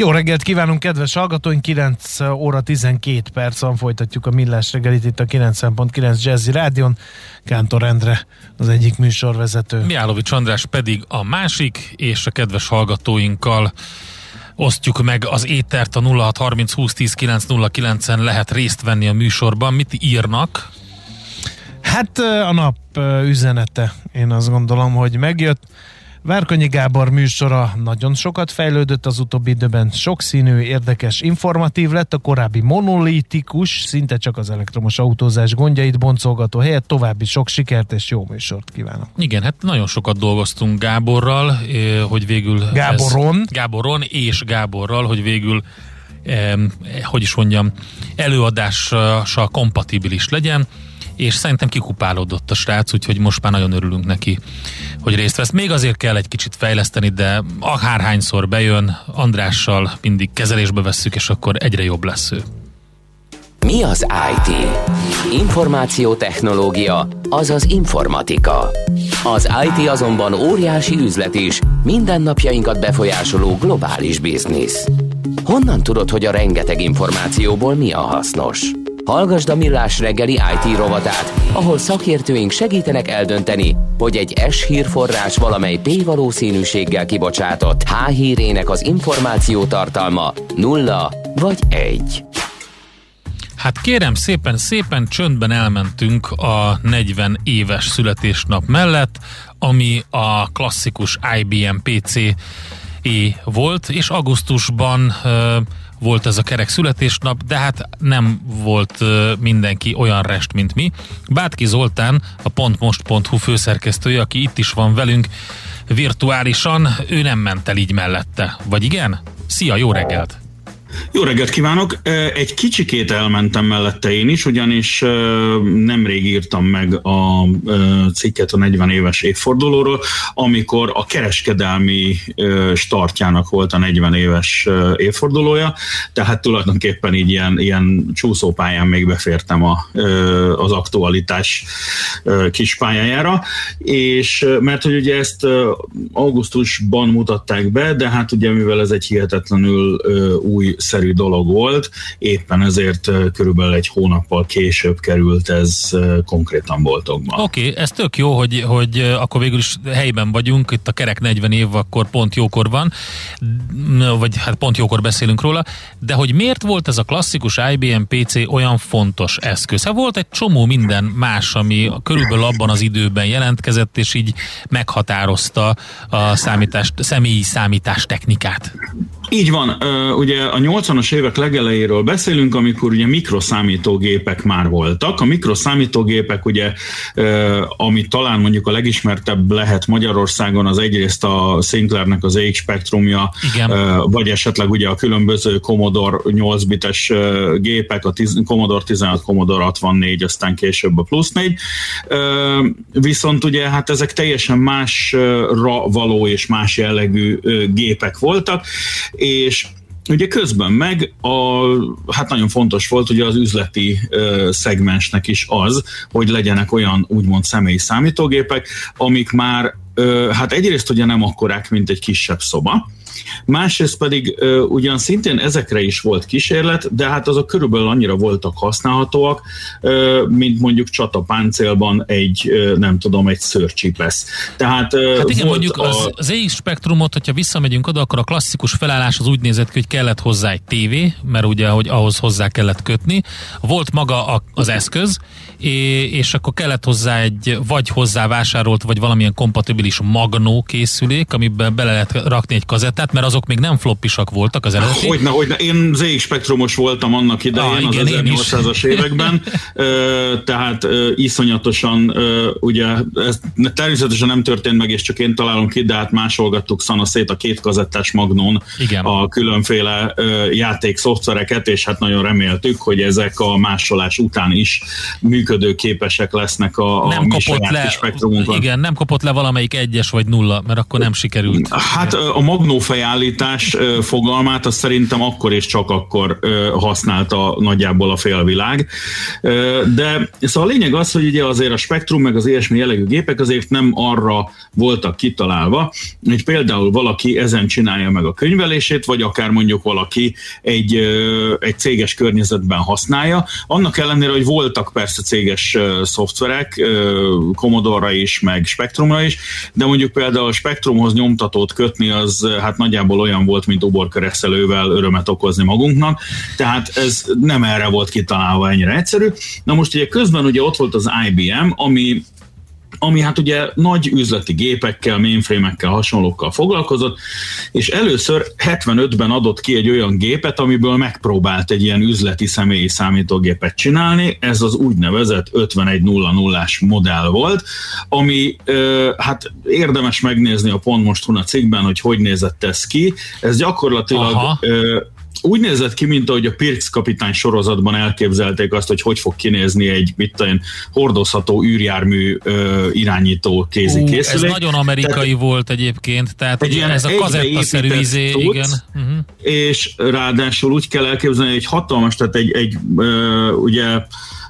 Jó reggelt kívánunk, kedves hallgatóink! 9 óra 12 percen folytatjuk a Millás reggelit itt a 90.9 Jazzy Rádion. Kántor Endre az egyik műsorvezető. Miálovics András pedig a másik, és a kedves hallgatóinkkal osztjuk meg az étert a 0630 20 10 909-en lehet részt venni a műsorban. Mit írnak? Hát a nap üzenete, én azt gondolom, hogy megjött. Várkonyi Gábor műsora nagyon sokat fejlődött az utóbbi időben, sokszínű, érdekes, informatív lett, a korábbi monolitikus, szinte csak az elektromos autózás gondjait boncolgató helyett további sok sikert és jó műsort kívánok. Igen, hát nagyon sokat dolgoztunk Gáborral, eh, hogy végül... Gáboron. Ez, Gáboron és Gáborral, hogy végül eh, hogy is mondjam, előadással kompatibilis legyen és szerintem kikupálódott a srác, úgyhogy most már nagyon örülünk neki, hogy részt vesz. Még azért kell egy kicsit fejleszteni, de akárhányszor bejön, Andrással mindig kezelésbe vesszük, és akkor egyre jobb lesz ő. Mi az IT? Információtechnológia, azaz informatika. Az IT azonban óriási üzlet is, mindennapjainkat befolyásoló globális biznisz. Honnan tudod, hogy a rengeteg információból mi a hasznos? Hallgasd a Millás reggeli IT rovatát, ahol szakértőink segítenek eldönteni, hogy egy S hírforrás valamely P valószínűséggel kibocsátott H hírének az információ tartalma nulla vagy egy. Hát kérem szépen, szépen csöndben elmentünk a 40 éves születésnap mellett, ami a klasszikus IBM PC volt, és augusztusban volt ez a kerek születésnap, de hát nem volt mindenki olyan rest, mint mi. Bátki Zoltán, a pontmost.hu főszerkesztője, aki itt is van velünk virtuálisan, ő nem ment el így mellette. Vagy igen? Szia, jó reggelt! Jó reggelt kívánok! Egy kicsikét elmentem mellette én is, ugyanis nemrég írtam meg a cikket a 40 éves évfordulóról, amikor a kereskedelmi startjának volt a 40 éves évfordulója, tehát tulajdonképpen így ilyen, ilyen csúszópályán még befértem a, az aktualitás kis pályájára, és mert hogy ugye ezt augusztusban mutatták be, de hát ugye mivel ez egy hihetetlenül új szerű dolog volt, éppen ezért körülbelül egy hónappal később került ez konkrétan boltokban. Oké, okay, ez tök jó, hogy, hogy akkor végül is helyben vagyunk, itt a kerek 40 év, akkor pont jókor van, vagy hát pont jókor beszélünk róla, de hogy miért volt ez a klasszikus IBM PC olyan fontos eszköz? Hát volt egy csomó minden más, ami körülbelül abban az időben jelentkezett, és így meghatározta a számítást, személyi számítás technikát. Így van, ugye a 80-as évek legelejéről beszélünk, amikor ugye mikroszámítógépek már voltak. A mikroszámítógépek ugye, ami talán mondjuk a legismertebb lehet Magyarországon, az egyrészt a Sinclairnek az EX spektrumja, Igen. vagy esetleg ugye a különböző Commodore 8 bites gépek, a Commodore 16, Commodore 64, aztán később a plusz 4. Viszont ugye hát ezek teljesen másra való és más jellegű gépek voltak, és Ugye közben meg a, hát nagyon fontos volt ugye az üzleti ö, szegmensnek is az, hogy legyenek olyan úgymond személyi számítógépek, amik már ö, hát egyrészt ugye nem akkorák, mint egy kisebb szoba, Másrészt pedig ö, ugyan szintén ezekre is volt kísérlet, de hát azok körülbelül annyira voltak használhatóak, ö, mint mondjuk csatapáncélban egy, ö, nem tudom, egy szörcsipesz. Tehát, ö, hát igen, mondjuk a... az, az EX spektrumot, hogyha visszamegyünk oda, akkor a klasszikus felállás az úgy nézett ki, hogy kellett hozzá egy tévé, mert ugye, hogy ahhoz hozzá kellett kötni. Volt maga a, az eszköz, és akkor kellett hozzá egy vagy hozzá vásárolt, vagy valamilyen kompatibilis magnó készülék, amiben bele lehet rakni egy kazett tehát mert azok még nem floppisak voltak az eredeti. Hogyne, hogyne. Én ZX Spektrumos voltam annak idején, ah, igen, az 1800-as években, tehát iszonyatosan, ugye ez természetesen nem történt meg, és csak én találom ki, de hát másolgattuk szana szét a két kazettás magnón igen. a különféle játék szoftvereket, és hát nagyon reméltük, hogy ezek a másolás után is működőképesek lesznek a, a nem mi kapott le, Igen, nem kapott le valamelyik egyes vagy nulla, mert akkor nem sikerült. Hát a magnófejállítás fogalmát azt szerintem akkor és csak akkor használta nagyjából a félvilág. De szóval a lényeg az, hogy ugye azért a spektrum meg az ilyesmi jellegű gépek azért nem arra voltak kitalálva, hogy például valaki ezen csinálja meg a könyvelését, vagy akár mondjuk valaki egy, egy céges környezetben használja. Annak ellenére, hogy voltak persze céges szoftverek, Commodore-ra is, meg Spectrumra is, de mondjuk például a Spectrumhoz nyomtatót kötni az hát nagyjából olyan volt, mint uborkereszelővel örömet okozni magunknak, tehát ez nem erre volt kitalálva ennyire egyszerű. Na most ugye közben ugye ott volt az IBM, ami ami hát ugye nagy üzleti gépekkel, mainframe-ekkel, hasonlókkal foglalkozott, és először 75-ben adott ki egy olyan gépet, amiből megpróbált egy ilyen üzleti személyi számítógépet csinálni, ez az úgynevezett 5100-as modell volt, ami hát érdemes megnézni a pont most a cikkben, hogy hogy nézett ez ki, ez gyakorlatilag Aha úgy nézett ki, mint ahogy a Pirx kapitány sorozatban elképzelték azt, hogy hogy fog kinézni egy mit tudom, hordozható űrjármű ö, irányító kézi uh, Ez nagyon amerikai tehát, volt egyébként, tehát egy ilyen ez a kazettaszerű izé, igen. Uh-huh. És ráadásul úgy kell elképzelni, hogy egy hatalmas, tehát egy, egy ö, ugye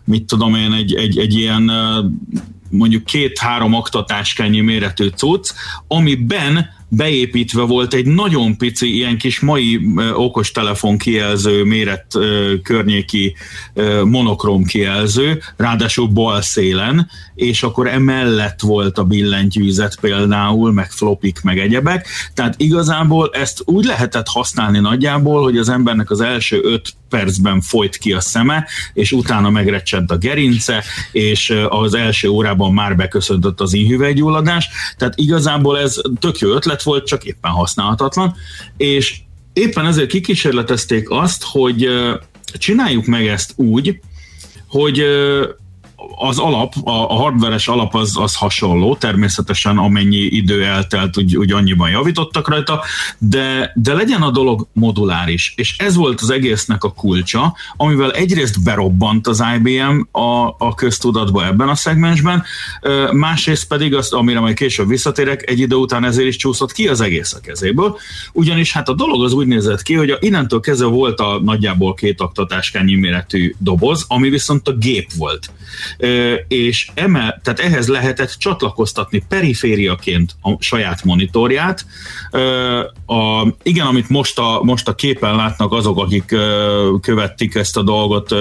mit tudom én, egy, egy, egy ilyen mondjuk két-három aktatáskányi méretű cucc, amiben beépítve volt egy nagyon pici, ilyen kis mai okos telefon kijelző méret környéki monokrom kijelző, ráadásul bal szélen, és akkor emellett volt a billentyűzet például, meg flopik, meg egyebek. Tehát igazából ezt úgy lehetett használni nagyjából, hogy az embernek az első öt percben folyt ki a szeme, és utána megrecsent a gerince, és az első órában már beköszöntött az inhüvelygyulladás. Tehát igazából ez tök jó ötlet volt, csak éppen használhatatlan. És éppen ezért kikísérletezték azt, hogy csináljuk meg ezt úgy, hogy az alap, a, a hardveres alap az, az hasonló, természetesen amennyi idő eltelt, úgy, úgy annyiban javítottak rajta, de, de legyen a dolog moduláris, és ez volt az egésznek a kulcsa, amivel egyrészt berobbant az IBM a, a köztudatba ebben a szegmensben, másrészt pedig azt, amire majd később visszatérek, egy idő után ezért is csúszott ki az egész a kezéből, ugyanis hát a dolog az úgy nézett ki, hogy a, innentől kezdve volt a nagyjából két aktatáskányi méretű doboz, ami viszont a gép volt és emel, tehát ehhez lehetett csatlakoztatni perifériaként a saját monitorját. A, igen, amit most a, most a képen látnak azok, akik követtik ezt a dolgot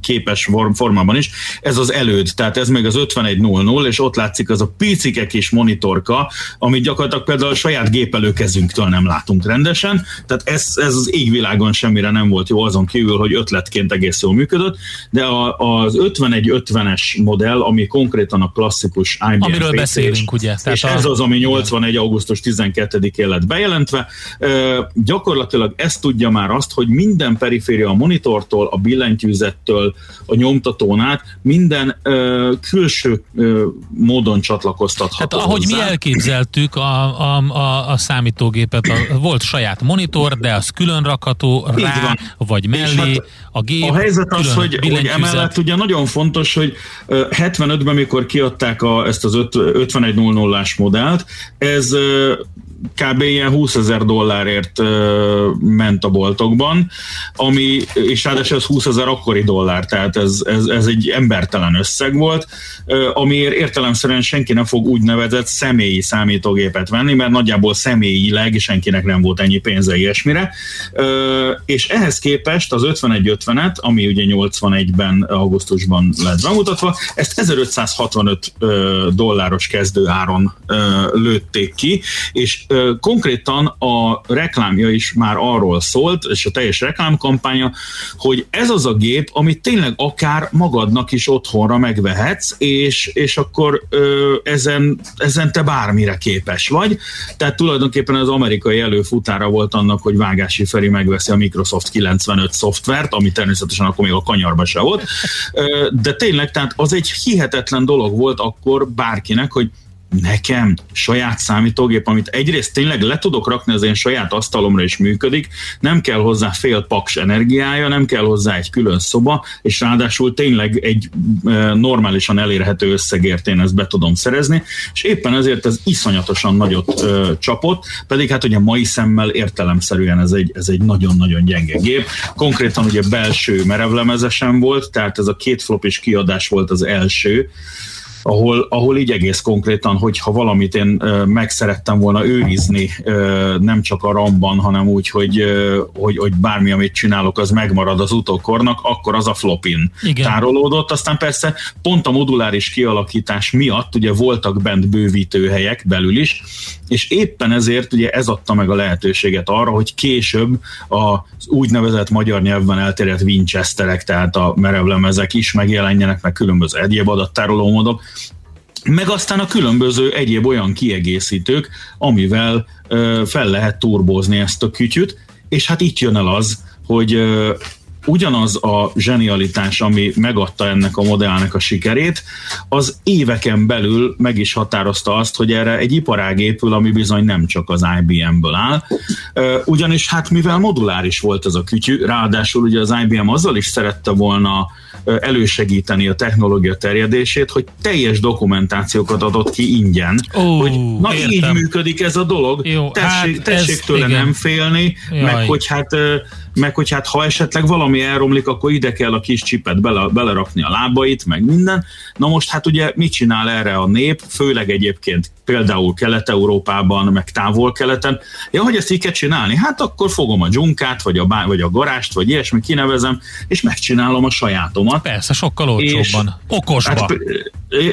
képes formában is, ez az előd, tehát ez még az 5100, és ott látszik az a picike kis monitorka, amit gyakorlatilag például a saját gépelőkezünktől nem látunk rendesen, tehát ez, ez az égvilágon semmire nem volt jó azon kívül, hogy ötletként egész jól működött, de a, az 5150-es modell, ami konkrétan a klasszikus IBM Amiről PC, beszélünk, ugye? Tehát és a... ez az, ami 81. Igen. augusztus 12-én lett bejelentve. Gyakorlatilag ez tudja már azt, hogy minden periféria a monitortól, a billentyűzettől, a nyomtatón át, minden külső módon csatlakoztatható Tehát ahogy hozzá. mi elképzeltük a, a, a, a számítógépet, a, volt saját monitor, de az külön rakható rá, vagy mellé, hát a gép. A helyzet az, hogy, hogy emellett ugye nagyon fontos, hogy 75-ben, mikor kiadták a, ezt az 5100-ás modellt, ez kb. ilyen 20 ezer dollárért ment a boltokban, ami, és ráadásul ez 20 ezer akkori dollár, tehát ez, ez, ez egy embertelen összeg volt, amiért értelemszerűen senki nem fog úgy nevezett személyi számítógépet venni, mert nagyjából személyileg senkinek nem volt ennyi pénze ilyesmire, és ehhez képest az 5150-et, ami ugye 81-ben augusztusban lett bemutatva, ezt 1565 dolláros kezdő áron lőtték ki, és konkrétan a reklámja is már arról szólt, és a teljes reklámkampánya, hogy ez az a gép, amit tényleg akár magadnak is otthonra megvehetsz, és, és akkor ezen, ezen te bármire képes vagy. Tehát tulajdonképpen az amerikai előfutára volt annak, hogy Vágási Feri megveszi a Microsoft 95 szoftvert, ami természetesen akkor még a kanyarba se volt. De tényleg, tehát az egy hihetetlen dolog volt akkor bárkinek, hogy nekem saját számítógép, amit egyrészt tényleg le tudok rakni az én saját asztalomra és működik, nem kell hozzá fél paks energiája, nem kell hozzá egy külön szoba, és ráadásul tényleg egy normálisan elérhető összegért én ezt be tudom szerezni, és éppen ezért ez iszonyatosan nagyot ö, csapott, pedig hát ugye mai szemmel értelemszerűen ez egy, ez egy nagyon-nagyon gyenge gép. Konkrétan ugye belső merevlemezesen volt, tehát ez a két flopis kiadás volt az első, ahol, ahol így egész konkrétan, hogyha valamit én meg szerettem volna őrizni, nem csak a ramban, hanem úgy, hogy, hogy, hogy bármi, amit csinálok, az megmarad az utókornak, akkor az a flopin Igen. tárolódott. Aztán persze pont a moduláris kialakítás miatt ugye voltak bent bővítőhelyek belül is, és éppen ezért ugye ez adta meg a lehetőséget arra, hogy később az úgynevezett magyar nyelvben elterjedt Winchesterek, tehát a merevlemezek is megjelenjenek, meg különböző egyéb adattároló módok, meg aztán a különböző egyéb olyan kiegészítők, amivel ö, fel lehet turbózni ezt a kütyüt, és hát itt jön el az, hogy ugyanaz a zsenialitás, ami megadta ennek a modellnek a sikerét, az éveken belül meg is határozta azt, hogy erre egy iparág épül, ami bizony nem csak az IBM-ből áll. Ugyanis hát mivel moduláris volt ez a kütyű, ráadásul ugye az IBM azzal is szerette volna elősegíteni a technológia terjedését, hogy teljes dokumentációkat adott ki ingyen. Ó, hogy na értem. így működik ez a dolog, Jó, tessék, hát tessék ez, tőle igen. nem félni, Jaj. meg hogy hát meg hogy hát ha esetleg valami elromlik, akkor ide kell a kis csipet bele, belerakni a lábait, meg minden. Na most hát ugye mit csinál erre a nép, főleg egyébként például Kelet-Európában, meg távol-keleten. Ja, hogy ezt így kell csinálni? Hát akkor fogom a dzsunkát, vagy a, vagy a garást, vagy ilyesmi, kinevezem, és megcsinálom a sajátomat. Persze, sokkal olcsóbban. Okosban. Hát,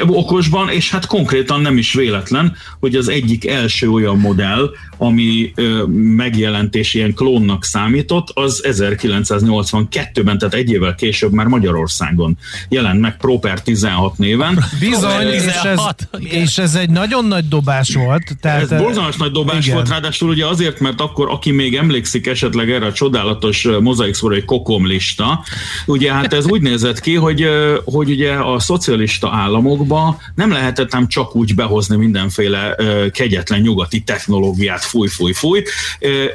okosban, és hát konkrétan nem is véletlen, hogy az egyik első olyan modell, ami ö, megjelentés ilyen klónnak számított, az 1982-ben, tehát egy évvel később már Magyarországon jelent meg Proper 16 néven. Bizony, és ez, és ez egy nagyon nagy dobás volt. Tehát, ez borzalmas nagy dobás igen. volt, ráadásul ugye azért, mert akkor, aki még emlékszik esetleg erre a csodálatos mozaik egy kokom lista, ugye hát ez úgy nézett ki, hogy, hogy ugye a szocialista államokba nem lehetett nem csak úgy behozni mindenféle kegyetlen nyugati technológiát, fúj, fúj, fúj,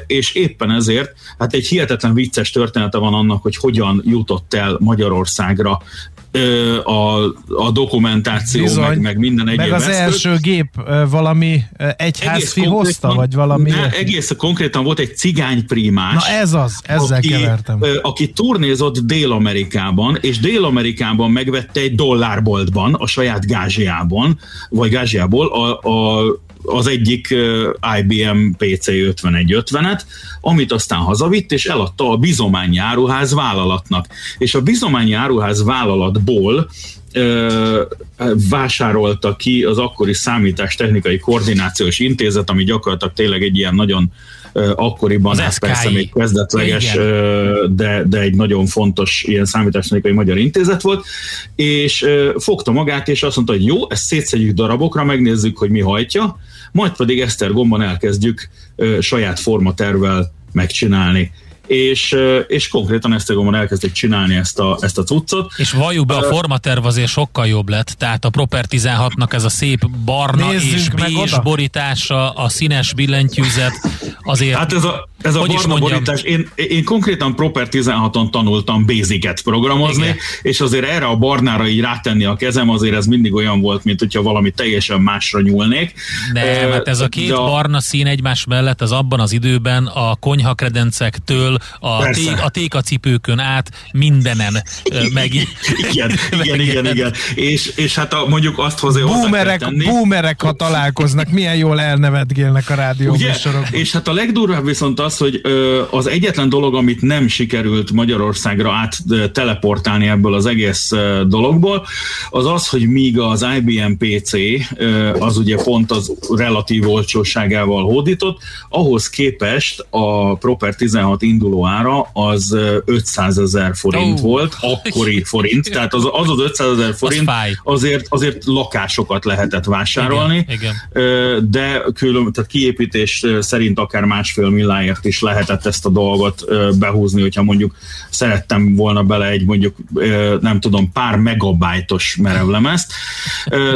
és éppen ezért hát egy hihetetlen vicces története van annak, hogy hogyan jutott el Magyarországra a, a dokumentáció, Bizony, meg, meg minden egyéb Meg az eszköz. első gép valami egyházfi hozta, vagy valami? Ne, egész konkrétan volt egy cigányprímás. Na ez az, ezzel aki, kevertem. Aki turnézott Dél-Amerikában, és Dél-Amerikában megvette egy dollárboltban, a saját gázsiában, vagy gázsiából a, a az egyik IBM PC 5150-et, amit aztán hazavitt, és eladta a Bizományi Áruház vállalatnak. És a Bizományi Áruház vállalatból vásárolta ki az akkori számítástechnikai koordinációs intézet, ami gyakorlatilag tényleg egy ilyen nagyon akkoriban, ez persze még kezdetleges, de, de egy nagyon fontos ilyen számítástechnikai magyar intézet volt, és fogta magát, és azt mondta, hogy jó, ezt szétszedjük darabokra, megnézzük, hogy mi hajtja, majd pedig Esztergomban elkezdjük saját formatervel megcsinálni és, és konkrétan Esztergomban elkezdték csinálni ezt a, ezt a cuccot. És valljuk be, a formaterv azért sokkal jobb lett, tehát a Proper 16-nak ez a szép barna Nézzünk és bés borítása, a színes billentyűzet, azért... Hát ez a, ez a barna borítás, én, én konkrétan Proper 16-on tanultam Basic-et programozni, Igen. és azért erre a barnára így rátenni a kezem, azért ez mindig olyan volt, mint hogyha valami teljesen másra nyúlnék. Nem, uh, hát ez a két a... barna szín egymás mellett az abban az időben a konyhakredencektől a, té, a tékacipőkön át mindenen meg. igen, igen, igen, igen. És, és hát a, mondjuk azt hozzá boomerek, boomerek, ha találkoznak, milyen jól elnevetgélnek a rádió És hát a legdurvább viszont az, hogy az egyetlen dolog, amit nem sikerült Magyarországra át teleportálni ebből az egész dologból, az az, hogy míg az IBM PC az ugye pont az relatív olcsóságával hódított, ahhoz képest a Proper 16 induló ára az 500 ezer forint oh. volt, akkori forint, tehát az az, az 500 ezer forint azért, azért lakásokat lehetett vásárolni, igen, igen. de külön, tehát kiépítés szerint akár másfél milláért is lehetett ezt a dolgot behúzni, hogyha mondjuk szerettem volna bele egy mondjuk nem tudom pár megabájtos merevlemezt,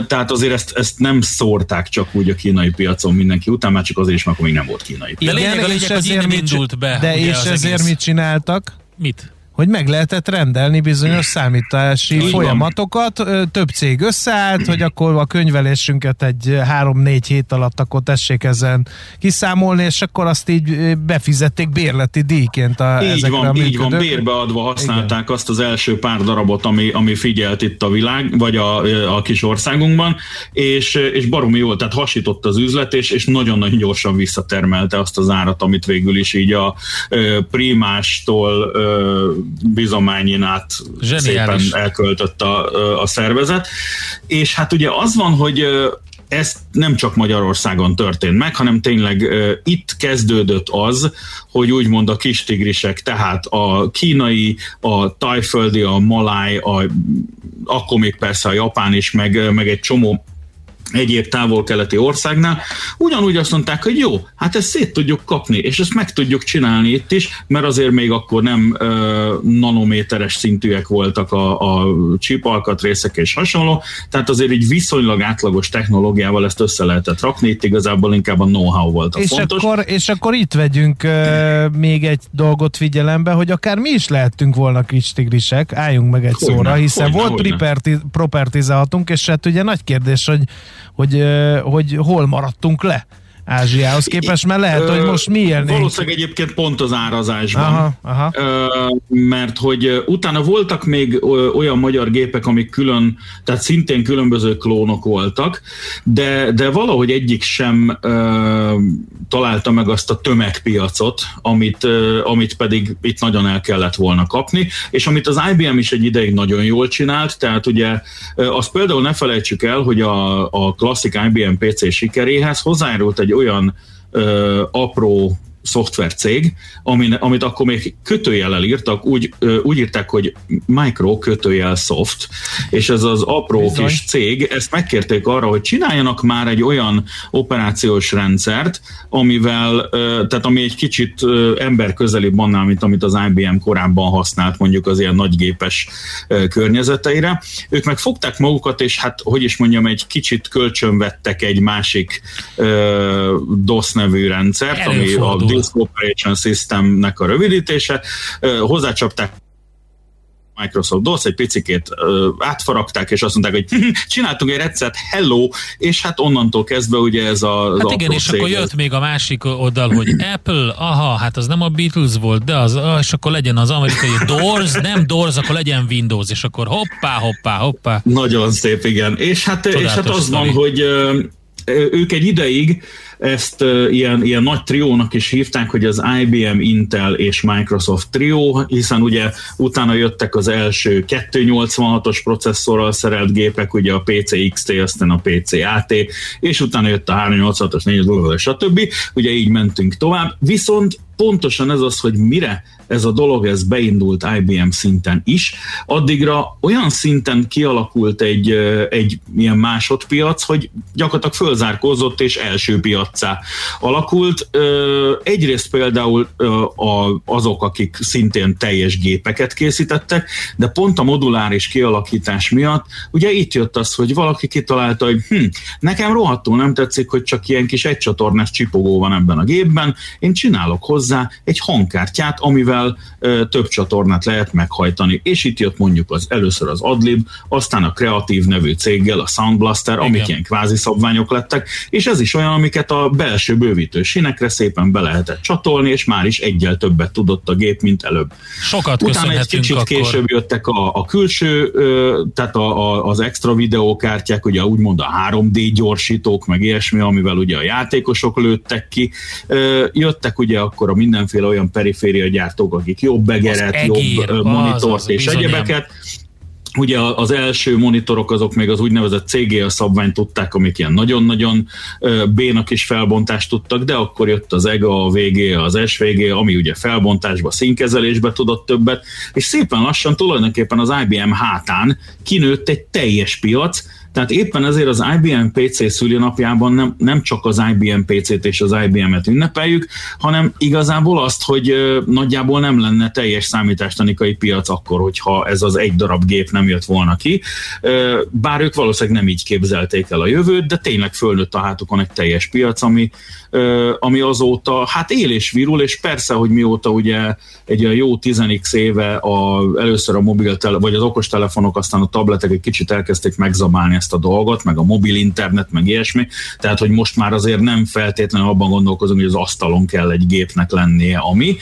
tehát azért ezt, ezt nem szórták csak úgy a kínai piacon mindenki után, már csak azért is, mert akkor még nem volt kínai piac. De lényeg, a lényeg, és ezért indult be. De és ezért mit csináltak? Mit? Hogy meg lehetett rendelni bizonyos számítási Így folyamatokat. Van. Több cég összeállt, hogy akkor a könyvelésünket egy három-négy hét alatt akkor tessék ezen kiszámolni, és akkor azt így befizették bérleti díjként a, így van, a Így van, bérbeadva használták Igen. azt az első pár darabot, ami, ami figyelt itt a világ, vagy a, a kis országunkban, és, és baromi jól, tehát hasított az üzlet, és, és nagyon-nagyon gyorsan visszatermelte azt az árat, amit végül is így a primástól bizományin át Zseniális. szépen elköltött a, a szervezet. És hát ugye az van, hogy ez nem csak Magyarországon történt meg, hanem tényleg uh, itt kezdődött az, hogy úgymond a kis tigrisek, tehát a kínai, a tajföldi, a maláj, a, akkor még persze a japán is, meg, meg egy csomó egyéb távol-keleti országnál, ugyanúgy azt mondták, hogy jó, hát ezt szét tudjuk kapni, és ezt meg tudjuk csinálni itt is, mert azért még akkor nem ö, nanométeres szintűek voltak a, a csípalkatrészek és hasonló, tehát azért egy viszonylag átlagos technológiával ezt össze lehetett rakni, itt igazából inkább a know-how volt a és fontos. Akkor, és akkor itt vegyünk ö, még egy dolgot figyelembe, hogy akár mi is lehettünk volna kis tigrisek, álljunk meg egy hogyne, szóra, hiszen hogyne, volt hogyne. propertizálhatunk, és hát ugye nagy kérdés, hogy hogy, hogy hol maradtunk le. Ázsiához képest, mert lehet, hogy most mi élnénk. Valószínűleg egyébként pont az árazásban. Aha, aha. Mert hogy utána voltak még olyan magyar gépek, amik külön, tehát szintén különböző klónok voltak, de, de valahogy egyik sem találta meg azt a tömegpiacot, amit, amit pedig itt nagyon el kellett volna kapni, és amit az IBM is egy ideig nagyon jól csinált, tehát ugye azt például ne felejtsük el, hogy a, a klasszik IBM PC sikeréhez hozzájárult egy olyan ö, apró szoftvercég, amin, amit akkor még kötőjellel írtak, úgy, úgy írták, hogy micro kötőjel soft, és ez az apró Bizony. kis cég, ezt megkérték arra, hogy csináljanak már egy olyan operációs rendszert, amivel, tehát ami egy kicsit ember közelibb annál, mint amit az IBM korábban használt mondjuk az ilyen nagygépes környezeteire. Ők meg fogták magukat, és hát, hogy is mondjam, egy kicsit kölcsönvettek egy másik DOS nevű rendszert, ami a Disk Operation Systemnek a rövidítése. Hozzácsapták Microsoft DOS, egy picikét ö, átfaragták, és azt mondták, hogy csináltunk egy rendszert, hello, és hát onnantól kezdve ugye ez a... Hát igen, és akkor jött még a másik oldal, hogy Apple, aha, hát az nem a Beatles volt, de az, és akkor legyen az amerikai Doors, nem Doors, akkor legyen Windows, és akkor hoppá, hoppá, hoppá. Nagyon szép, igen. És hát, és hát az van, hogy ö, ők egy ideig ezt ilyen, ilyen nagy triónak is hívták, hogy az IBM, Intel és Microsoft trió, hiszen ugye utána jöttek az első 286-os processzorral szerelt gépek, ugye a PC XT, aztán a PC AT, és utána jött a 386-os, 4 stb. Ugye így mentünk tovább, viszont pontosan ez az, hogy mire ez a dolog ez beindult IBM szinten is, addigra olyan szinten kialakult egy, egy ilyen másodpiac, hogy gyakorlatilag fölzárkózott és első piacá alakult. Egyrészt például azok, akik szintén teljes gépeket készítettek, de pont a moduláris kialakítás miatt ugye itt jött az, hogy valaki kitalálta, hogy hm, nekem rohadtul nem tetszik, hogy csak ilyen kis egycsatornás csipogó van ebben a gépben, én csinálok hozzá egy hangkártyát, amivel több csatornát lehet meghajtani. És itt jött mondjuk az először az Adlib, aztán a Kreatív nevű céggel, a Sound Blaster, Igen. amik ilyen kvázi szabványok lettek, és ez is olyan, amiket a belső bővítő sínekre szépen be lehetett csatolni, és már is egyel többet tudott a gép, mint előbb. Sokat Utána egy kicsit akkor. később jöttek a, a külső, tehát a, a, az extra videókártyák, ugye úgymond a 3D gyorsítók, meg ilyesmi, amivel ugye a játékosok lőttek ki. Jöttek ugye akkor a mindenféle olyan periféria gyártók, akik jobb begeret, egér, jobb monitort az, és egyebeket. Ugye az első monitorok azok még az úgynevezett CGA szabványt tudták, amik ilyen nagyon-nagyon bénak is felbontást tudtak, de akkor jött az EGA, a VG, az SVG, ami ugye felbontásba, színkezelésbe tudott többet, és szépen lassan tulajdonképpen az IBM hátán kinőtt egy teljes piac, tehát éppen ezért az IBM PC szülinapjában nem, nem csak az IBM PC-t és az IBM-et ünnepeljük, hanem igazából azt, hogy nagyjából nem lenne teljes számítástanikai piac akkor, hogyha ez az egy darab gép nem jött volna ki. Bár ők valószínűleg nem így képzelték el a jövőt, de tényleg fölnőtt a hátukon egy teljes piac, ami, ami azóta hát él és virul, és persze, hogy mióta ugye egy jó 10 éve a, először a mobil, vagy az okostelefonok, aztán a tabletek egy kicsit elkezdték megzabálni ezt a dolgot, meg a mobil internet, meg ilyesmi, tehát hogy most már azért nem feltétlenül abban gondolkozunk, hogy az asztalon kell egy gépnek lennie, ami,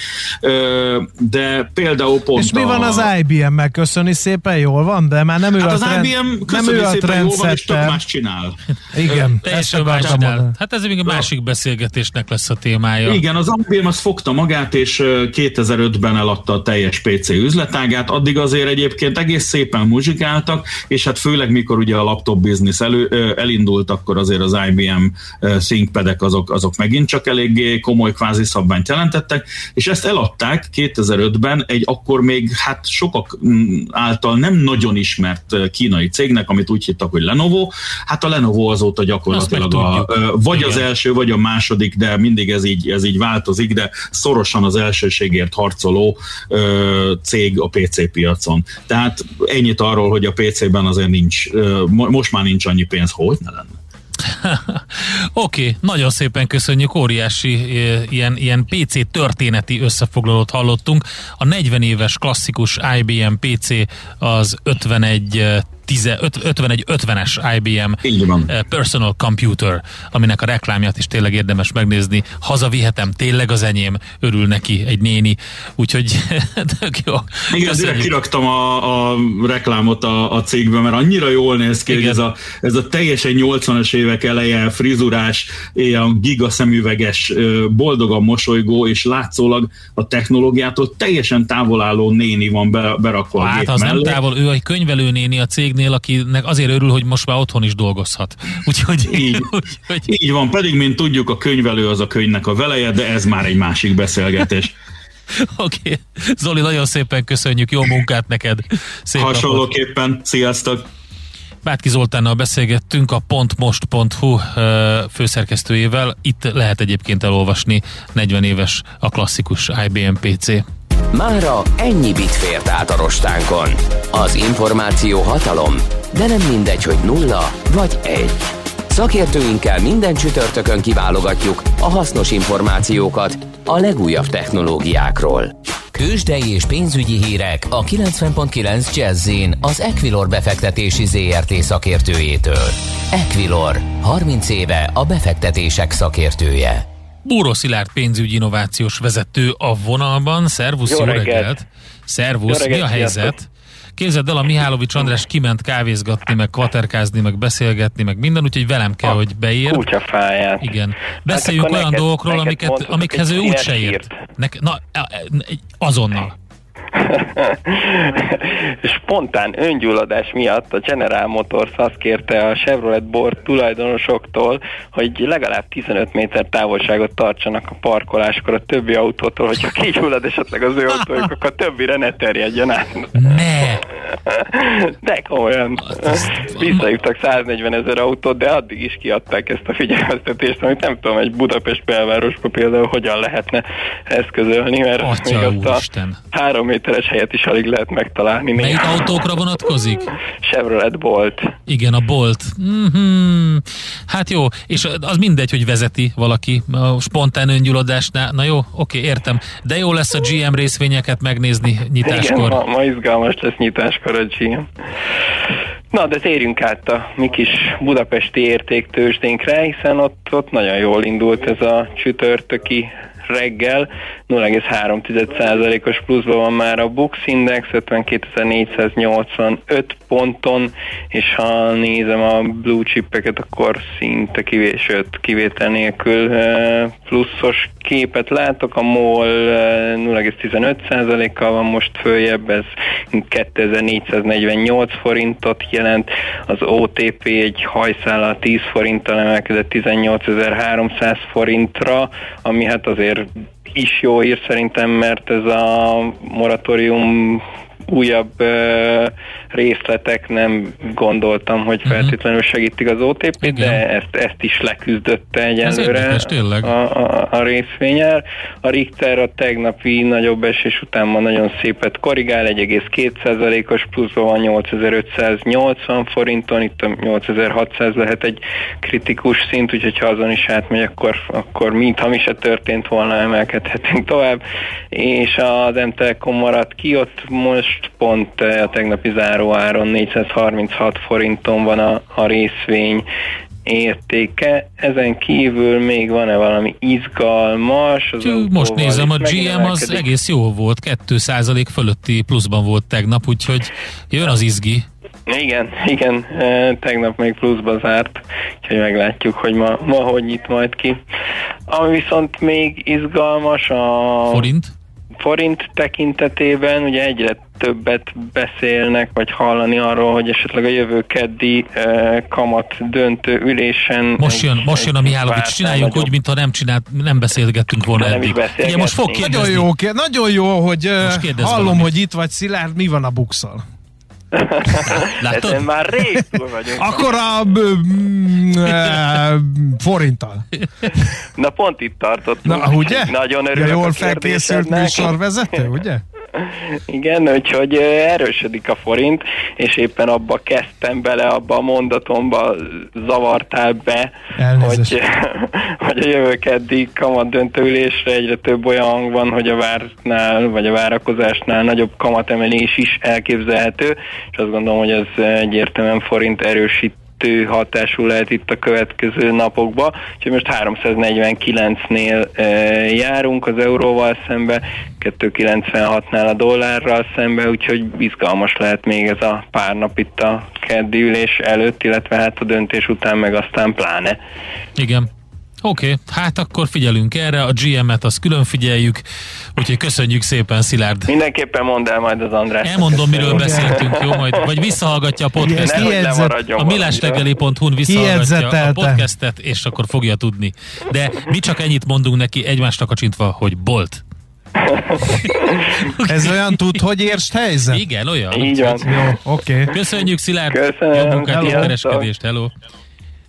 de például pont És mi van az IBM-mel? Köszöni szépen, jól van, de már nem ő hát a az trend, IBM nem ő a szépen, jól van, és tök más csinál. Igen. Teljesen más csinál. Hát ez még a másik beszélgetésnek lesz a témája. Igen, az IBM az fogta magát, és 2005-ben eladta a teljes PC üzletágát, addig azért egyébként egész szépen muzsikáltak, és hát főleg mikor ugye a laptop business elő, elindult, akkor azért az IBM ThinkPad-ek azok, azok megint csak eléggé komoly kvázi szabványt jelentettek, és ezt eladták 2005-ben egy akkor még hát sokak mm, által nem nagyon ismert kínai cégnek, amit úgy hittak, hogy Lenovo. Hát a Lenovo azóta gyakorlatilag a, vagy Igen. az első, vagy a második, de mindig ez így, ez így változik, de szorosan az elsőségért harcoló ö, cég a PC piacon. Tehát ennyit arról, hogy a PC-ben azért nincs, ö, most már nincs annyi pénz, hogy ne lenne. Oké, okay, nagyon szépen köszönjük, óriási ilyen, ilyen PC történeti összefoglalót hallottunk. A 40 éves klasszikus IBM PC az 51 51-50-es IBM eh, Personal Computer, aminek a reklámját is tényleg érdemes megnézni. Hazavihetem, tényleg az enyém, örül neki egy néni, úgyhogy tök jó. Igen, direkt kiraktam a, a reklámot a, a cégbe, mert annyira jól néz ki, Igen. hogy ez a, ez a teljesen 80-as évek eleje, frizurás, ilyen gigaszemüveges, boldogan mosolygó, és látszólag a technológiától teljesen távolálló néni van berakva hát, a gép az mellé. nem távol, ő egy könyvelő néni a cég cégnél, akinek azért örül, hogy most már otthon is dolgozhat. Úgyhogy, így, úgy, így van, pedig, mint tudjuk, a könyvelő az a könyvnek a veleje, de ez már egy másik beszélgetés. Oké. Okay. Zoli, nagyon szépen köszönjük, jó munkát neked. Szép Hasonlóképpen, napot. sziasztok! Bátki Zoltánnal beszélgettünk a pontmost.hu főszerkesztőjével. Itt lehet egyébként elolvasni 40 éves a klasszikus IBM PC. Mára ennyi bit fért át a rostánkon. Az információ hatalom, de nem mindegy, hogy nulla vagy egy. Szakértőinkkel minden csütörtökön kiválogatjuk a hasznos információkat a legújabb technológiákról. Kősdei és pénzügyi hírek a 90.9 jazz az Equilor befektetési ZRT szakértőjétől. Equilor, 30 éve a befektetések szakértője. Búró Szilárd pénzügyi innovációs vezető a vonalban. Szervusz, jó, jó reggelt! reggelt. Szervusz, jó reggelt, mi a helyzet? Sziasztok. Képzeld el, a Mihálovics András kiment kávézgatni, meg kvaterkázni, meg beszélgetni, meg minden, úgyhogy velem kell, a hogy beír. Kutyafáját. Igen. Beszéljünk hát olyan neked, dolgokról, neked amiket, amikhez ő úgyse ért. Nek, na, azonnal. Spontán öngyulladás miatt a General Motors azt kérte a Chevrolet Board tulajdonosoktól, hogy legalább 15 méter távolságot tartsanak a parkoláskor a többi autótól, hogyha kigyullad esetleg az ő autójuk, akkor a többire ne terjedjen át. Ne! De komolyan. Visszahívtak 140 ezer autót, de addig is kiadták ezt a figyelmeztetést, amit nem tudom, egy Budapest belvárosba például hogyan lehetne eszközölni, mert Atya még azt a három méteres helyet is alig lehet megtalálni. Melyik néha. autókra vonatkozik? Chevrolet Bolt. Igen, a Bolt. Mm-hmm. Hát jó, és az mindegy, hogy vezeti valaki a spontán öngyulladásnál. Na jó, oké, értem. De jó lesz a GM részvényeket megnézni nyitáskor. Igen, ma, ma izgalmas lesz nyitáskor a GM. Na, de térjünk át a mi kis budapesti értéktősdénkre, hiszen ott, ott nagyon jól indult ez a csütörtöki reggel, 0,3%-os pluszban van már a Bux Index, 52.485 ponton, és ha nézem a blue chipeket, akkor szinte kivés, sőt, kivétel nélkül pluszos képet látok, a MOL 0,15%-kal van most följebb, ez 2448 forintot jelent, az OTP egy hajszállal 10 forinttal emelkedett 18300 forintra, ami hát azért is jó hír szerintem, mert ez a moratórium újabb részletek nem gondoltam, hogy mhm. feltétlenül segítik az OTP, de ezt, ezt is leküzdötte egyelőre Ez a, a, a részvényár. A Richter a tegnapi nagyobb esés után ma nagyon szépet korrigál, 1,2%-os pluszban van 8580 forinton, itt a 8600 lehet egy kritikus szint, úgyhogy ha azon is átmegy, akkor, akkor mintha mi se történt volna, emelkedhetünk tovább. És az M-Telekom maradt ki, ott most pont eh, a tegnapi záróáron 436 forinton van a, a részvény értéke. Ezen kívül még van-e valami izgalmas? Az Tű, most nézem, a GM az egész jó volt, 2% fölötti pluszban volt tegnap, úgyhogy jön az izgi. Igen, igen, tegnap még pluszba zárt, úgyhogy meglátjuk, hogy ma, ma hogy nyit majd ki. Ami viszont még izgalmas a... Forint? Forint tekintetében ugye egyre többet beszélnek, vagy hallani arról, hogy esetleg a jövő keddi eh, kamat döntő ülésen... Most jön, most jön a Mihálovics, csináljunk úgy, mintha nem csinált, nem beszélgettünk volna nem eddig. Ugye most fog kérdezni. Nagyon jó, nagyon jó hogy uh, hallom, valamit. hogy itt vagy Szilárd, mi van a bukszal? Látod? Ezen már rég vagyunk. Akkor a forinttal. Na pont itt tartottunk. Na, ugye? Nagyon örülök ja, Jól felkészült műsorvezető, ugye? Igen, úgyhogy erősödik a forint, és éppen abba kezdtem bele, abba a mondatomba zavartál be, hogy, hogy a jövő keddi kamat döntőülésre egyre több olyan hang van, hogy a várnál, vagy a várakozásnál nagyobb kamatemelés is elképzelhető, és azt gondolom, hogy ez egyértelműen forint erősít kettő hatású lehet itt a következő napokban, úgyhogy most 349-nél e, járunk az euróval szembe, 296-nál a dollárral szembe, úgyhogy izgalmas lehet még ez a pár nap itt a keddi ülés előtt, illetve hát a döntés után meg aztán pláne. Igen. Oké, okay, hát akkor figyelünk erre, a GM-et azt külön figyeljük, úgyhogy köszönjük szépen, Szilárd. Mindenképpen mondd el majd az András. Elmondom, miről beszéltünk, jó? Majd, vagy visszahallgatja a podcastet. A millástegeli.hu-n visszahallgatja a podcastet, és akkor fogja tudni. De mi csak ennyit mondunk neki egymásnak a csintva, hogy bolt. Ez olyan tud, hogy érst helyzet? Igen, olyan. Így van. Jó, oké. Okay. Köszönjük, Szilárd. Köszönöm. Jó munkát, jó kereskedést. Hello.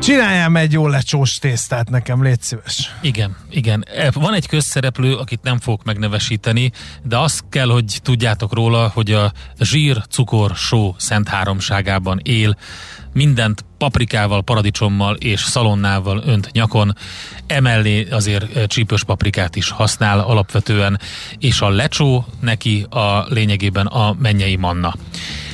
Csináljál egy jó lecsós tésztát nekem, légy szíves. Igen, igen. E, van egy közszereplő, akit nem fogok megnevesíteni, de azt kell, hogy tudjátok róla, hogy a zsír, cukor, só szent háromságában él. Mindent paprikával, paradicsommal és szalonnával önt nyakon, emellé azért e, csípős paprikát is használ alapvetően, és a lecsó neki a lényegében a mennyei manna.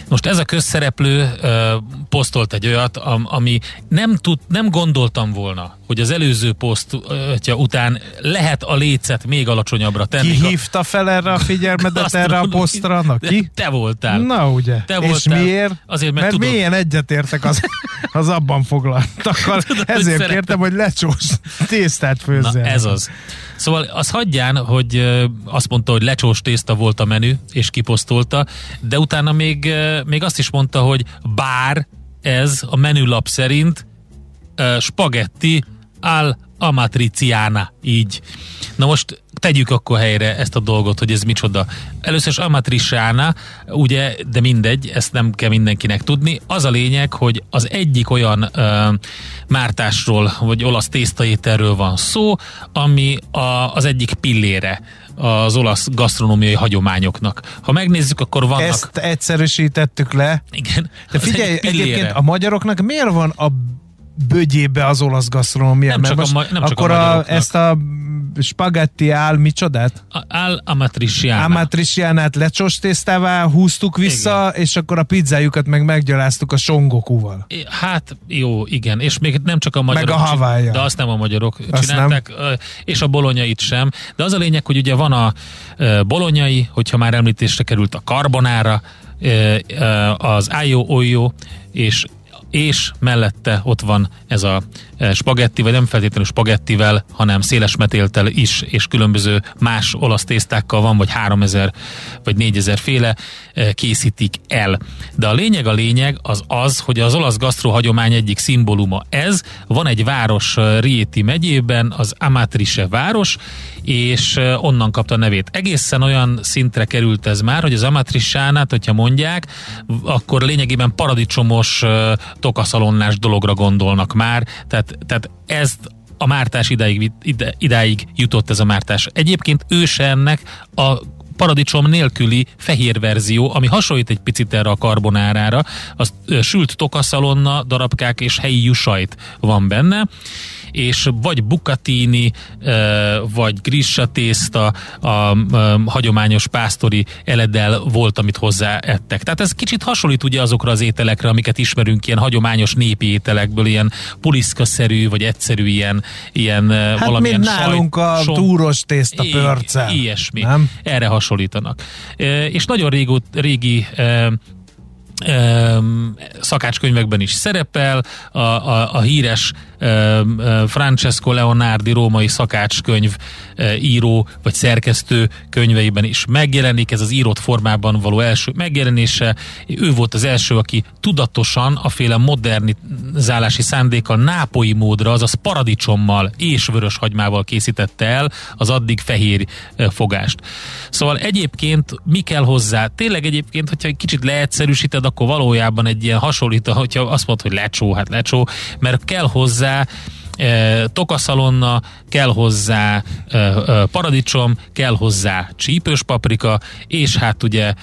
Most ez a közszereplő ö, posztolt egy olyat, am, ami nem, tud, nem gondoltam volna, hogy az előző posztja után lehet a lécet még alacsonyabbra tenni. Ki hívta fel erre a figyelmedet erre a posztra? Na, ki? Te voltál. Na ugye. Te voltál. És miért? Azért, mert, mert mélyen egyetértek az, az abban foglaltakkal. Ezért hogy kértem, hogy lecsós tésztát főzzel. Na, ez az. Szóval az hagyján, hogy azt mondta, hogy lecsós tészta volt a menü, és kiposztolta, de utána még, még azt is mondta, hogy bár ez a menülap szerint spagetti al amatriciana, így. Na most tegyük akkor helyre ezt a dolgot, hogy ez micsoda. Először is amatriciana, ugye, de mindegy, ezt nem kell mindenkinek tudni. Az a lényeg, hogy az egyik olyan ö, mártásról, vagy olasz tésztaételről van szó, ami a, az egyik pillére az olasz gasztronómiai hagyományoknak. Ha megnézzük, akkor vannak... Ezt egyszerűsítettük le. Igen. De figyelj, egyik egyébként a magyaroknak miért van a bögyébe az olasz gasztronómia? Nem csak a ma- nem csak a akkor a magyaroknak. ezt a spagetti áll, micsodát? A- Al Amatriciana. Amatricianát lecsós tésztává húztuk vissza, Igen. és akkor a pizzájukat meg meggyaláztuk a songokúval. Hát jó, igen, és még nem csak a magyarok. Meg a Hawaii-jal. De azt nem a magyarok Azt csinálták, ö, és a bolonyait sem. De az a lényeg, hogy ugye van a bolonyai, hogyha már említésre került a karbonára, az ájó oljó, és és mellette ott van ez a e, spagetti, vagy nem feltétlenül spagettivel, hanem széles metéltel is, és különböző más olasz tésztákkal van, vagy 3000 vagy 4000 féle e, készítik el. De a lényeg a lényeg az az, hogy az olasz gasztrohagyomány egyik szimbóluma ez. Van egy város e, Rieti megyében, az Amatrice város, és onnan kapta a nevét. Egészen olyan szintre került ez már, hogy az Amatriciánát, hogyha mondják, akkor lényegében paradicsomos tokaszalonnás dologra gondolnak már, tehát, tehát ezt a mártás idáig, ide, idáig jutott ez a mártás. Egyébként őse ennek a paradicsom nélküli fehér verzió, ami hasonlít egy picit erre a karbonárára, az sült tokaszalonna, darabkák és helyi jusajt van benne, és vagy bucatini, ö, vagy grissa tészta, a hagyományos pásztori eledel volt, amit hozzáettek. Tehát ez kicsit hasonlít ugye azokra az ételekre, amiket ismerünk, ilyen hagyományos népi ételekből, ilyen puliszkaszerű, vagy egyszerű ilyen, ilyen Hát valamilyen mint nálunk a som- túros tészta pörce. Ilyesmi. Nem? Erre hasonlítanak. És nagyon régót, régi e, szakácskönyvekben is szerepel, a, a, a híres Francesco Leonardi római szakácskönyv e, író vagy szerkesztő könyveiben is megjelenik, ez az írott formában való első megjelenése. Ő volt az első, aki tudatosan a féle modernizálási szándékkal nápoi módra, azaz paradicsommal és vörös hagymával készítette el az addig fehér e, fogást. Szóval egyébként mi kell hozzá? Tényleg egyébként, hogyha egy kicsit leegyszerűsíted, akkor valójában egy ilyen hasonlít, hogyha azt mondod, hogy lecsó, hát lecsó, mert kell hozzá e, tokaszalonna, kell hozzá e, e, paradicsom, kell hozzá csípős paprika, és hát ugye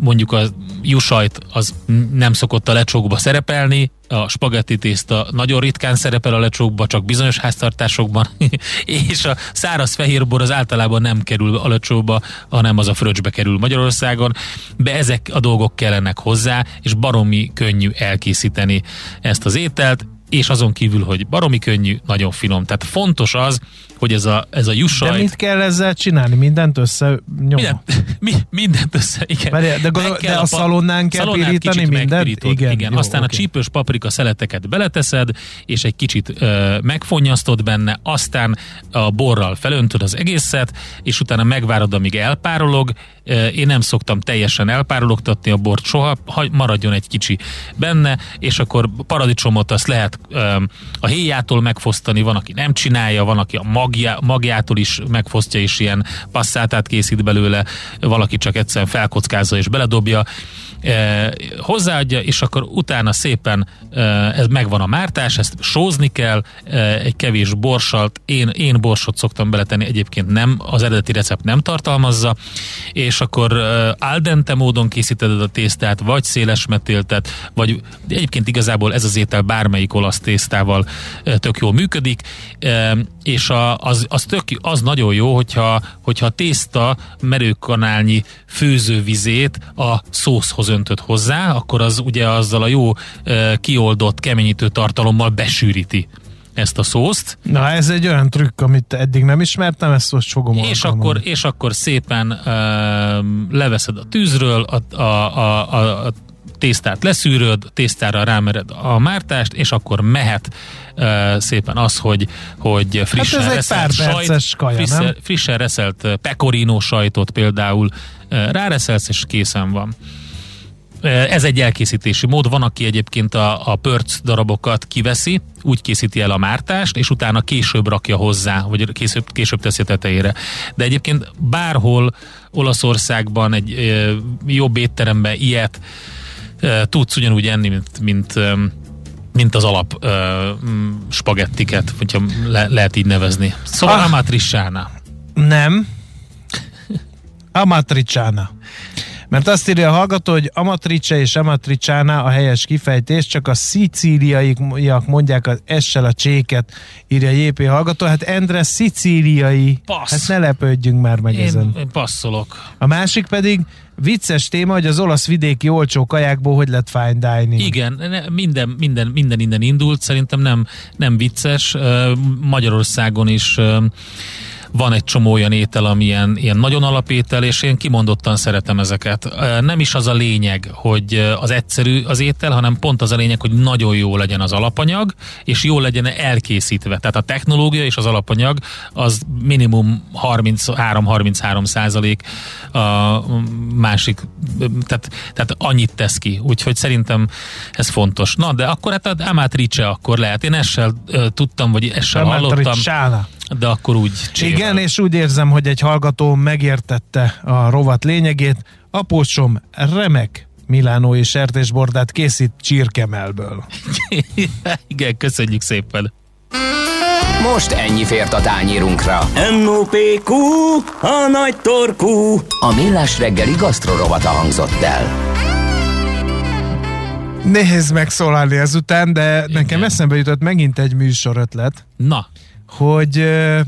mondjuk a jusajt az nem szokott a lecsókba szerepelni, a spagetti tészta nagyon ritkán szerepel a lecsókba, csak bizonyos háztartásokban, és a száraz fehérbor az általában nem kerül a lecsóba, hanem az a fröccsbe kerül Magyarországon, de ezek a dolgok kellenek hozzá, és baromi könnyű elkészíteni ezt az ételt, és azon kívül, hogy baromi könnyű, nagyon finom. Tehát fontos az, hogy ez a, ez a De jussajt... mit kell ezzel csinálni? Mindent össze nyomva? Minden, mi, mindent össze, igen. Várjál, de kell de a pa- szalonnán kell szalonnát pirítani mindent? Igen, igen. jó, Aztán a oké. csípős paprika szeleteket beleteszed, és egy kicsit ö, megfonnyasztod benne, aztán a borral felöntöd az egészet, és utána megvárod, amíg elpárolog. Ö, Én nem szoktam teljesen elpárologtatni a bort soha, hagy- maradjon egy kicsi benne, és akkor paradicsomot azt lehet ö, a héjától megfosztani, van, aki nem csinálja, van, aki a magjá, magjától is megfosztja, és ilyen passzátát készít belőle, valaki csak egyszerűen felkockázza és beledobja, e, hozzáadja, és akkor utána szépen e, ez megvan a mártás, ezt sózni kell, e, egy kevés borsalt, én, én borsot szoktam beletenni, egyébként nem, az eredeti recept nem tartalmazza, és akkor e, al módon készíted a tésztát, vagy széles metéltet, vagy egyébként igazából ez az étel bármelyik olasz tésztával e, tök jól működik, és a, az, az, tök, az nagyon jó, hogyha, hogyha a tészta merőkanálnyi főzővizét a szószhoz öntöd hozzá, akkor az ugye azzal a jó kioldott keményítő tartalommal besűríti ezt a szószt, Na, ez egy olyan trükk, amit eddig nem ismertem, ezt most fogom és akkor, és akkor szépen uh, leveszed a tűzről, a, a, a, a, tésztát leszűröd, tésztára rámered a mártást, és akkor mehet uh, szépen az, hogy, hogy frissen Hát reszelt perces kaja, frissen, frissen reszelt pecorino sajtot például uh, ráreszelsz, és készen van. Ez egy elkészítési mód. Van, aki egyébként a, a pörc darabokat kiveszi, úgy készíti el a mártást, és utána később rakja hozzá, vagy később, később teszi a tetejére. De egyébként bárhol Olaszországban egy ö, jobb étteremben ilyet ö, tudsz ugyanúgy enni, mint, mint ö, mint az alap ö, spagettiket, hogyha le, lehet így nevezni. Szóval ah. amatriciana. Nem. Amatriciana. Mert azt írja a hallgató, hogy Amatrice és Amatriciana a helyes kifejtés, csak a szicíliaiak mondják az essel a cséket, írja JP hallgató. Hát Endre szicíliai. Passz. Hát ne lepődjünk már meg ezen. Én, én passzolok. A másik pedig vicces téma, hogy az olasz vidéki olcsó kajákból hogy lett fine dining. Igen, minden, minden, minden innen indult, szerintem nem, nem vicces. Magyarországon is van egy csomó olyan étel, ami ilyen, ilyen nagyon alapétel, és én kimondottan szeretem ezeket. Nem is az a lényeg, hogy az egyszerű az étel, hanem pont az a lényeg, hogy nagyon jó legyen az alapanyag, és jó legyen elkészítve. Tehát a technológia és az alapanyag az minimum 33-33 százalék, a másik, tehát, tehát annyit tesz ki. Úgyhogy szerintem ez fontos. Na, de akkor hát a Amatrice akkor lehet. Én essel ö, tudtam, vagy essel hallottam, Amatriciana. De akkor úgy csével. Igen, és úgy érzem, hogy egy hallgató megértette a rovat lényegét. Apósom remek milánói sertésbordát készít csirkemelből. Igen, köszönjük szépen. Most ennyi fért a tányírunkra. M.O.P.Q. A nagy torkú. A Millás reggeli gasztrorovata hangzott el. Nehéz megszólalni ezután, de Igen. nekem eszembe jutott megint egy műsor ötlet, Na, hogy ö,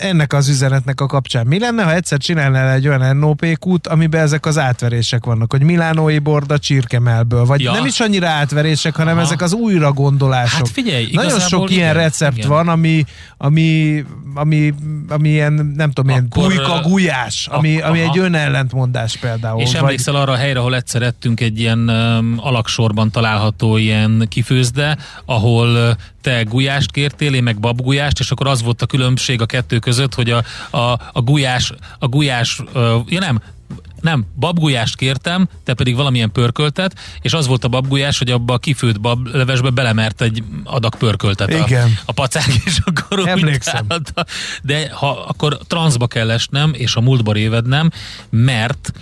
ennek az üzenetnek a kapcsán mi lenne, ha egyszer csinálnál egy olyan NOP-kút, amiben ezek az átverések vannak, hogy milánói borda csirkemelből, vagy Ja. nem is annyira átverések, hanem Aha. ezek az újra gondolások. Hát figyelj, Nagyon sok ilyen igen, recept igen. van, ami, ami, ami, ami ilyen, nem tudom, ilyen Akkor, pulyka gulyás, ami, ami egy önellentmondás például. És vagy- emlékszel arra a helyre, ahol egyszer ettünk egy ilyen um, alaksorban található ilyen kifőzde, ahol te gulyást kértél, én meg babgulyást, és akkor az volt a különbség a kettő között, hogy a, a, a gulyás, a gulyás, ja nem, nem, babgulyást kértem, te pedig valamilyen pörköltet, és az volt a babgulyás, hogy abba a kifőtt bablevesbe belemert egy adag pörköltet a, Igen. a pacák, és akkor Emlékszem. találta. De ha akkor transzba kell esnem, és a múltba révednem, mert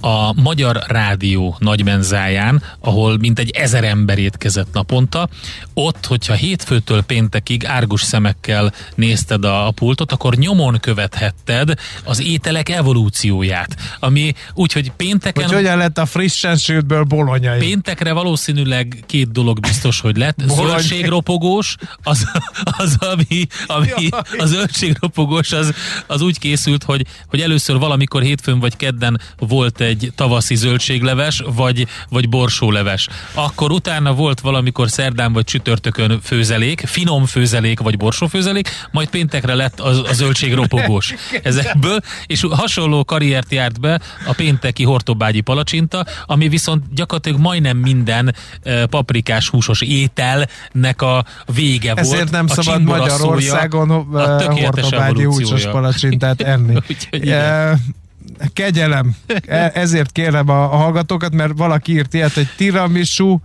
a Magyar Rádió nagymenzáján, ahol mintegy ezer ember étkezett naponta, ott, hogyha hétfőtől péntekig árgus szemekkel nézted a, pultot, akkor nyomon követhetted az ételek evolúcióját, ami úgyhogy pénteken... hogy hogyan lett a frissen sültből bolonyai. Péntekre valószínűleg két dolog biztos, hogy lett. Zöldségropogós, az, az ami, ami a zöldségropogós, az, az úgy készült, hogy, hogy először valamikor hétfőn vagy kedden volt egy tavaszi zöldségleves, vagy, vagy borsóleves. Akkor utána volt valamikor szerdán vagy csütörtökön főzelék, finom főzelék vagy borsófőzelék, majd péntekre lett a, a zöldségropogós ezekből, és hasonló karriert járt be a pénteki hortobágyi palacsinta, ami viszont gyakorlatilag majdnem minden eh, paprikás húsos ételnek a vége volt. Ezért nem A szabad Magyarországon a tökéletes hortobágyi húsos palacsintát enni. Eh, Kegyelem. E- Ezért kérem a, a hallgatókat, mert valaki írt ilyet, hogy tiramisu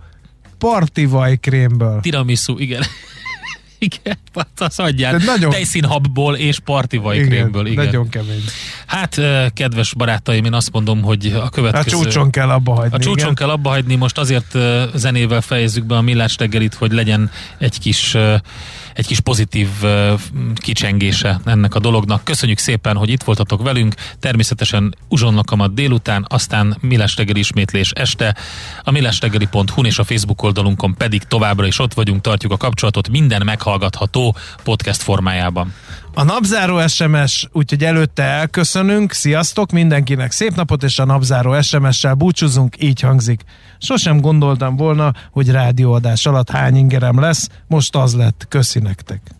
partivaj krémből. Tiramisu, igen. igen, hát azt adjál. Tehát nagyon- Tejszínhabból és partivajkrémből, igen. Nagyon kemény. Hát, kedves barátaim, én azt mondom, hogy a A következő... csúcson kell abba hagyni. A csúcson igen. kell abba hagyni, most azért zenével fejezzük be a millás reggelit, hogy legyen egy kis, egy kis pozitív kicsengése ennek a dolognak. Köszönjük szépen, hogy itt voltatok velünk, természetesen uzsonnakamat délután, aztán millás reggeli ismétlés este, a millásreggeli.hu és a Facebook oldalunkon pedig továbbra is ott vagyunk, tartjuk a kapcsolatot minden meghallgatható podcast formájában. A napzáró SMS, úgyhogy előtte elköszönünk. Sziasztok, mindenkinek szép napot, és a napzáró SMS-sel búcsúzunk, így hangzik. Sosem gondoltam volna, hogy rádióadás alatt hány ingerem lesz, most az lett. Köszi nektek.